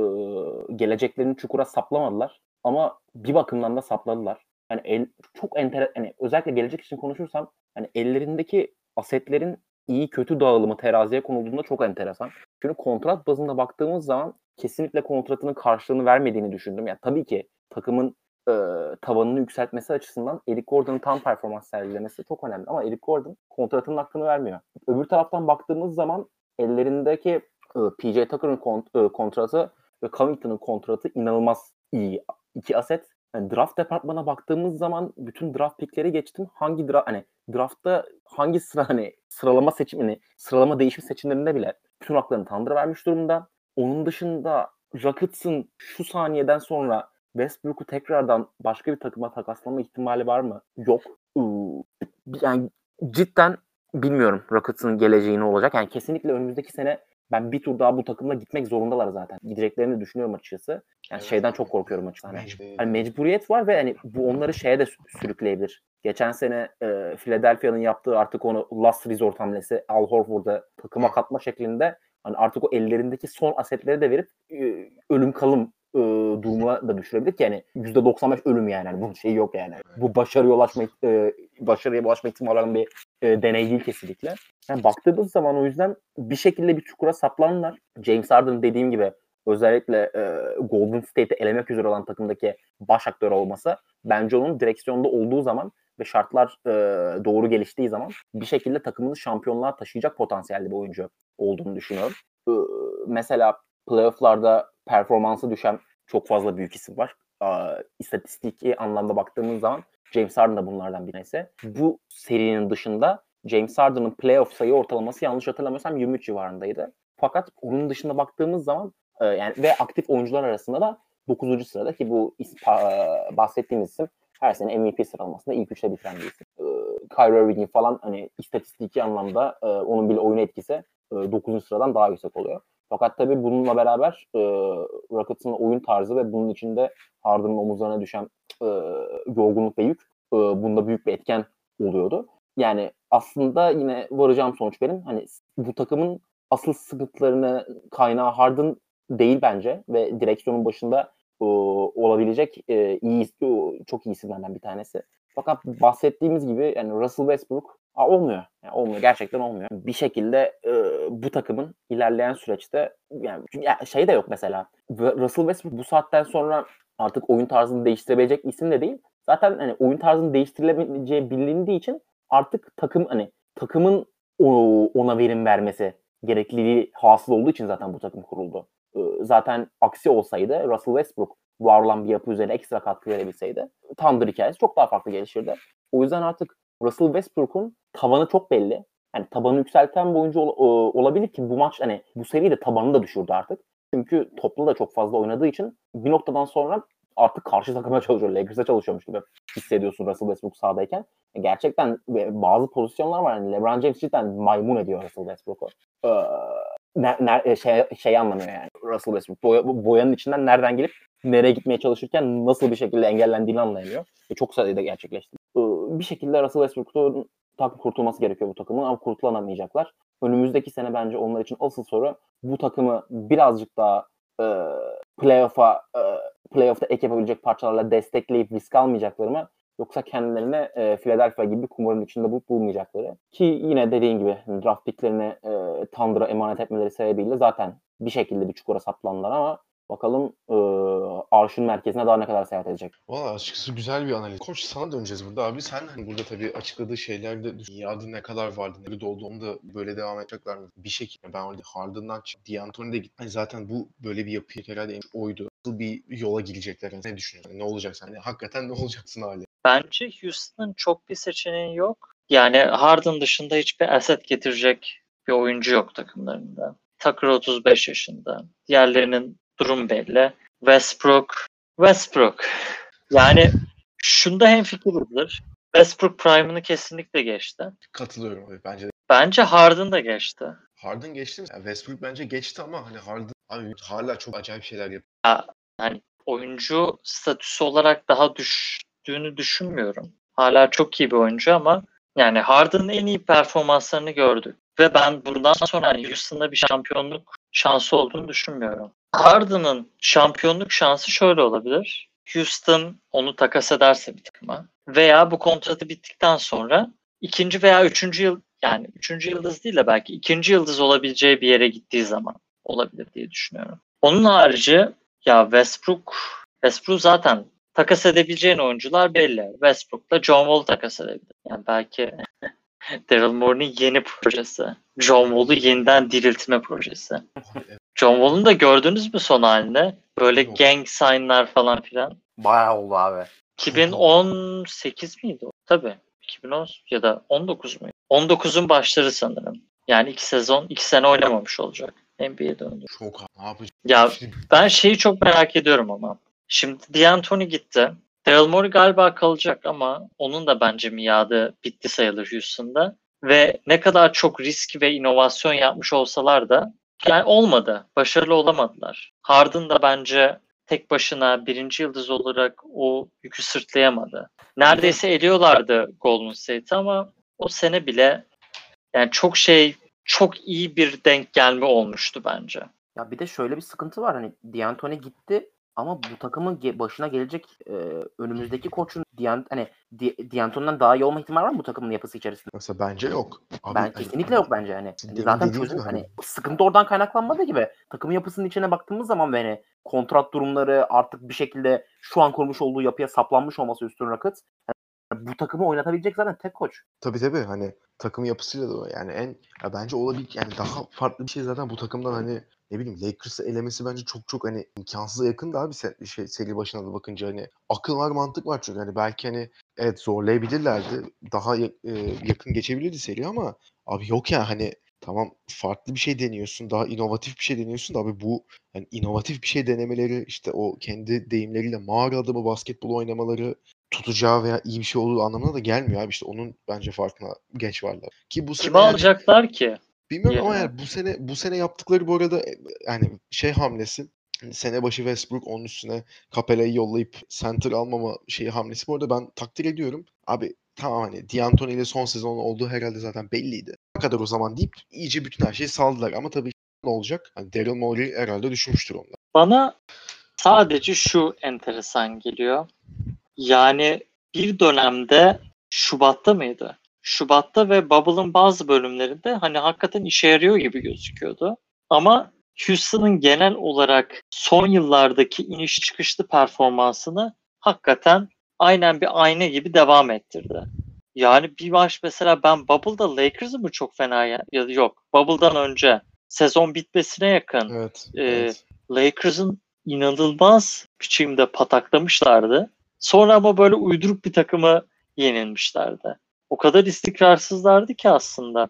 geleceklerini çukura saplamadılar. ama bir bakımdan da sapladılar. Yani el, çok enter hani özellikle gelecek için konuşursam hani ellerindeki asetlerin iyi kötü dağılımı teraziye konulduğunda çok enteresan. Çünkü kontrat bazında baktığımız zaman kesinlikle kontratının karşılığını vermediğini düşündüm. Yani tabii ki takımın e, tavanını yükseltmesi açısından Eric Gordon'ın tam performans sergilemesi çok önemli. Ama Eric Gordon kontratının hakkını vermiyor. Öbür taraftan baktığımız zaman ellerindeki e, PJ Tucker'ın kont, e, kontratı ve Covington'ın kontratı inanılmaz iyi. iki aset. Yani draft departmana baktığımız zaman bütün draft pickleri geçtim. Hangi draft hani draftta hangi sıra hani sıralama seçimini, sıralama değişim seçimlerinde bile bütün haklarını Thunder vermiş durumda. Onun dışında Rockets'ın şu saniyeden sonra Westbrook'u tekrardan başka bir takıma takaslama ihtimali var mı? Yok. Yani cidden bilmiyorum Rockets'ın geleceği ne olacak. Yani kesinlikle önümüzdeki sene ben bir tur daha bu takımla gitmek zorundalar zaten. Gideceklerini düşünüyorum açıkçası. Yani evet. şeyden çok korkuyorum açıkçası. Hani, Mecburiyet. hani mecburiyet var ve hani bu onları şeye de sürükleyebilir. Geçen sene e, Philadelphia'nın yaptığı artık onu last resort hamlesi Al Horford'a takıma katma şeklinde hani artık o ellerindeki son asetleri de verip e, ölüm kalım e, durumuna da düşürebilir ki yani %95 ölüm yani. yani bunun şeyi yok yani. Bu başarıya ulaşma e, başarıya ulaşma ihtimali bir e, deney değil kesinlikle. Yani baktığımız zaman o yüzden bir şekilde bir çukura saplanırlar. James Harden dediğim gibi özellikle e, Golden State'i elemek üzere olan takımdaki baş aktör olması bence onun direksiyonda olduğu zaman ve şartlar e, doğru geliştiği zaman bir şekilde takımını şampiyonluğa taşıyacak potansiyelli bir oyuncu olduğunu düşünüyorum. E, mesela playofflarda performansı düşen çok fazla büyük isim var. E, istatistiki anlamda baktığımız zaman James Harden da bunlardan bir tanesi. Bu serinin dışında James Harden'ın playoff sayı ortalaması yanlış hatırlamıyorsam 23 civarındaydı. Fakat onun dışında baktığımız zaman e, yani ve aktif oyuncular arasında da 9. sırada ki bu e, bahsettiğimiz isim her sene MVP sıralamasında ilk üçte bitiren bir isim. E, Kyrie Irving'in falan hani istatistiki anlamda e, onun bile oyun etkisi e, 9. sıradan daha yüksek oluyor. Fakat tabii bununla beraber e, Rockets'ın oyun tarzı ve bunun içinde Harden'ın omuzlarına düşen e, yorgunluk ve yük e, bunda büyük bir etken oluyordu. Yani aslında yine varacağım sonuç benim. Hani bu takımın asıl sıkıntılarını kaynağı Harden değil bence ve direksiyonun başında e, olabilecek e, iyi çok iyi isimlerden bir tanesi. Fakat bahsettiğimiz gibi yani Russell Westbrook olmuyor. Yani olmuyor. Gerçekten olmuyor. Bir şekilde e, bu takımın ilerleyen süreçte yani, yani şey de yok mesela. Russell Westbrook bu saatten sonra artık oyun tarzını değiştirebilecek isim de değil. Zaten hani oyun tarzını değiştirilebileceği bilindiği için artık takım hani takımın ona verim vermesi gerekliliği hasıl olduğu için zaten bu takım kuruldu. Zaten aksi olsaydı Russell Westbrook var olan bir yapı üzerine ekstra katkı verebilseydi Thunder hikayesi çok daha farklı gelişirdi. O yüzden artık Russell Westbrook'un tavanı çok belli. Yani tabanı yükselten bir oyuncu ol, olabilir ki bu maç hani bu seviye de tabanını da düşürdü artık. Çünkü toplu da çok fazla oynadığı için bir noktadan sonra artık karşı takıma çalışıyor. Lakers'a çalışıyormuş gibi hissediyorsun Russell Westbrook sahadayken. E, gerçekten bazı pozisyonlar var. Yani LeBron James cidden maymun ediyor Russell Westbrook'u. Ee, ne, ne, şey, şey anlamıyor yani Russell Westbrook. Boya, boyanın içinden nereden gelip nereye gitmeye çalışırken nasıl bir şekilde engellendiğini anlayamıyor. E, çok sayıda gerçekleşti. Bir şekilde Russell Westbrook'un takım kurtulması gerekiyor bu takımın ama kurtulanamayacaklar. Önümüzdeki sene bence onlar için asıl soru bu takımı birazcık daha e, playoff'a e, playoff'ta ek yapabilecek parçalarla destekleyip risk almayacakları mı? Yoksa kendilerine e, Philadelphia gibi kumarın içinde bulup bulmayacakları. Ki yine dediğin gibi draft picklerini e, Thunder'a emanet etmeleri sebebiyle zaten bir şekilde bir çukura saplandılar ama Bakalım e, arşın merkezine daha ne kadar seyahat edecek. Valla açıkçası güzel bir analiz. Koç sana döneceğiz burada abi. Sen hani burada tabii açıkladığı şeylerde dünyada ne kadar vardı, ne doldu onu da böyle devam edecekler mi? Bir şekilde ben orada Harden'dan çık, D'Antoni de gitti. Hani zaten bu böyle bir yapı herhalde oydu. Nasıl bir yola girecekler? Yani ne düşünüyorsun? Yani ne olacak sen? Yani hakikaten ne olacaksın hali? Bence Houston'ın çok bir seçeneği yok. Yani Harden dışında hiçbir asset getirecek bir oyuncu yok takımlarında. Tucker 35 yaşında. Diğerlerinin durum belli. Westbrook, Westbrook. Yani şunda hem fikirizdir. Westbrook prime'ını kesinlikle geçti. Katılıyorum abi bence de. Bence Harden da geçti. Harden geçti mi? Yani Westbrook bence geçti ama hani Harden abi hala çok acayip şeyler yapıyor. Ya, hani oyuncu statüsü olarak daha düştüğünü düşünmüyorum. Hala çok iyi bir oyuncu ama yani Harden'ın en iyi performanslarını gördük. Ve ben bundan sonra hani Houston'da bir şampiyonluk şansı olduğunu düşünmüyorum. Harden'ın şampiyonluk şansı şöyle olabilir. Houston onu takas ederse bir takıma veya bu kontratı bittikten sonra ikinci veya üçüncü yıl yani üçüncü yıldız değil de belki ikinci yıldız olabileceği bir yere gittiği zaman olabilir diye düşünüyorum. Onun harici ya Westbrook Westbrook zaten takas edebileceğin oyuncular belli. Westbrook'la John Wall takas edebilir. Yani belki Daryl Morey'nin yeni projesi. John Wall'u yeniden diriltme projesi. John Wall'un da gördünüz mü son halinde? Böyle Yok. gang sign'lar falan filan. Bayağı oldu abi. 2018 miydi o? Tabii. 2010 ya da 19 muydu? 19'un başları sanırım. Yani iki sezon, iki sene oynamamış olacak. NBA'ye döndü. Çok ne yapacak? Ya ben şeyi çok merak ediyorum ama. Şimdi D'Antoni gitti. Daryl Morey galiba kalacak ama onun da bence miadı bitti sayılır Houston'da. Ve ne kadar çok risk ve inovasyon yapmış olsalar da yani olmadı. Başarılı olamadılar. Harden da bence tek başına birinci yıldız olarak o yükü sırtlayamadı. Neredeyse ediyorlardı Golden State'i ama o sene bile yani çok şey çok iyi bir denk gelme olmuştu bence. Ya bir de şöyle bir sıkıntı var hani D'Antoni gitti ama bu takımın ge- başına gelecek e, önümüzdeki koçun D'Ant hani Di- D'Antoni'den daha iyi olma ihtimali var mı bu takımın yapısı içerisinde? mesela bence yok. Abi, ben hani- kesinlikle yok bence hani. Hani zaten çözüm hani hani- sıkıntı oradan kaynaklanmadığı gibi takımın yapısının içine baktığımız zaman ve hani kontrat durumları artık bir şekilde şu an kurmuş olduğu yapıya saplanmış olması üstün rakıt. Yani bu takımı oynatabilecek zaten tek koç. Tabii tabii. Hani takım yapısıyla da yani en ya bence olabilir yani daha farklı bir şey zaten bu takımdan hani ne bileyim Lakers'ı elemesi bence çok çok hani imkansıza yakın daha bir se- şey seri başına da bakınca hani akıl var mantık var. Çünkü hani belki hani evet zorlayabilirlerdi. Daha ya- e, yakın geçebilirdi seri ama abi yok ya hani tamam farklı bir şey deniyorsun daha inovatif bir şey deniyorsun da abi bu yani inovatif bir şey denemeleri işte o kendi deyimleriyle mağara adamı basketbol oynamaları tutacağı veya iyi bir şey olduğu anlamına da gelmiyor abi işte onun bence farkına genç varlar. Ki bu sene Kimi yani- alacaklar ki? bilmiyorum ama yerine? yani bu sene bu sene yaptıkları bu arada e, yani şey hamlesi hani sene başı Westbrook onun üstüne Capella'yı yollayıp center almama şeyi hamlesi bu arada ben takdir ediyorum. Abi tamam hani D'Antoni ile son sezon olduğu herhalde zaten belliydi. Ne kadar o zaman deyip iyice bütün her şeyi saldılar ama tabii ne olacak? Hani Daryl Morey herhalde düşmüştür onlar. Bana sadece şu enteresan geliyor. Yani bir dönemde Şubat'ta mıydı? Şubat'ta ve Bubble'ın bazı bölümlerinde hani hakikaten işe yarıyor gibi gözüküyordu. Ama Houston'ın genel olarak son yıllardaki iniş çıkışlı performansını hakikaten aynen bir ayna gibi devam ettirdi. Yani bir maç mesela ben Bubble'da Lakers'ı mı çok fena ya, ya yok. Bubble'dan önce sezon bitmesine yakın Evet. Ee, evet. Lakers'ın inanılmaz biçimde pataklamışlardı. Sonra ama böyle uyduruk bir takımı yenilmişlerdi. O kadar istikrarsızlardı ki aslında.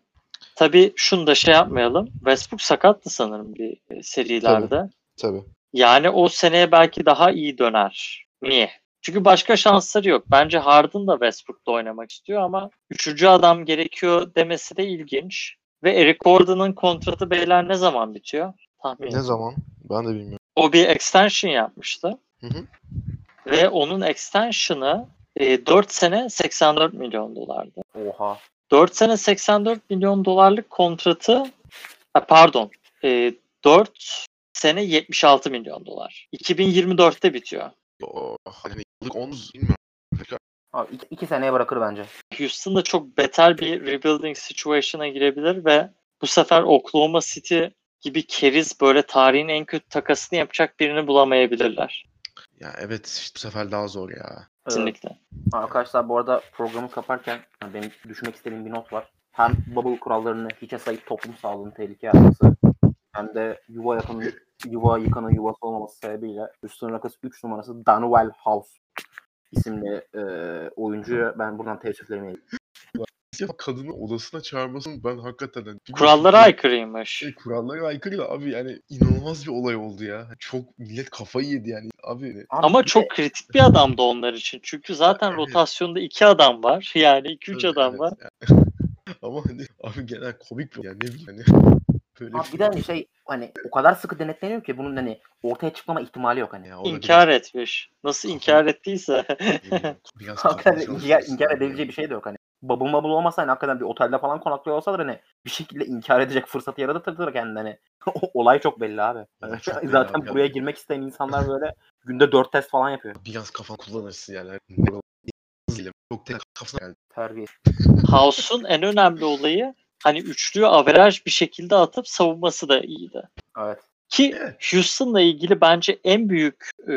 Tabii şunu da şey yapmayalım. Westbrook sakattı sanırım bir e, serilerde. Tabii. Yani o seneye belki daha iyi döner. Niye? Çünkü başka şansları yok. Bence Harden da Westbrook'ta oynamak istiyor ama üçüncü adam gerekiyor demesi de ilginç. Ve Eric Gordon'ın kontratı beyler ne zaman bitiyor? Tahmin Ne zaman? Ben de bilmiyorum. O bir extension yapmıştı. Hı hı. Ve onun extension'ı e, 4 sene 84 milyon dolardı. Oha. 4 sene 84 milyon dolarlık kontratı ha, pardon e, 4 sene 76 milyon dolar. 2024'te bitiyor. O, hani yıllık 10 bilmiyorum. Abi iki, iki seneye bırakır bence. Houston da çok beter bir rebuilding situation'a girebilir ve bu sefer Oklahoma City gibi keriz böyle tarihin en kötü takasını yapacak birini bulamayabilirler. Ya evet işte bu sefer daha zor ya. Kesinlikle. Arkadaşlar bu arada programı kaparken yani benim düşmek istediğim bir not var. Hem bubble kurallarını hiçe sayıp toplum sağlığını tehlikeye atması hem de yuva yakanın yuva yıkanın yuvası olmaması sebebiyle üstün rakısı 3 numarası Danuel House isimli e, oyuncuya ben buradan teessüflerimi Ya kadını odasına çağırmasın ben hakikaten hani Kurallara aykırıymış. E, kurallara aykırı da abi yani inanılmaz bir olay oldu ya. Çok millet kafayı yedi yani abi. Abi Ama bir de- çok kritik bir adamdı onlar için. Çünkü zaten Evet. rotasyonda iki adam var. Yani iki üç Evet, adam evet var. yani. Ama hani abi genel komik bir yani ne bileyim hani böyle Abi bir de hani şey hani o kadar sıkı denetleniyor ki bunun hani ortaya çıkmama ihtimali yok hani. Ya İnkar etmiş. Nasıl inkar ettiyse. biraz, inkar, inkar edebileceği yani. bir şey de yok hani. Bubble bubble olmasa hani hakikaten bir otelde falan konaklıyor olsalar hani bir şekilde inkar edecek fırsatı yaratır kendine. Hani. Olay çok belli abi. Çok belli Zaten abi. buraya girmek isteyen insanlar böyle günde 4 test falan yapıyor. Biraz kafan kullanırsın yani. O- Çok tek kafasına geldi. Terbiye. House'un en önemli olayı hani üçlüyü averaj bir şekilde atıp savunması da iyiydi. Evet. Ki Evet. Houston'la ilgili bence en büyük e,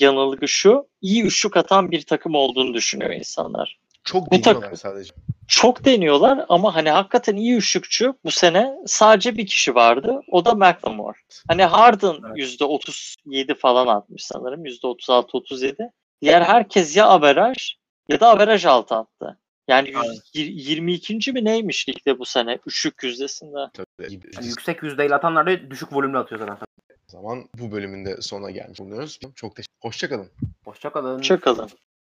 yanılgı şu. iyi üçlük atan bir takım olduğunu düşünüyor insanlar. Çok Bu deniyorlar sadece. Çok deniyorlar ama hani hakikaten iyi üçlükçü bu sene sadece bir kişi vardı. O da McLemore. Hani Harden Evet. %37 falan atmış sanırım. %36-37. Diğer herkes ya averaj ya da averaj altı attı. Yani yüz- Aynen. yir- 22. mi neymiş ligde bu sene üçlük yüzdesinde. Tabii. Yani yüksek yüzdeyle atanlar da düşük volümlü atıyor zaten. O zaman bu bölümün de sonuna gelmiş bulunuyoruz. Çok teşekkür Hoşçakalın. Hoşçakalın. Çakalın.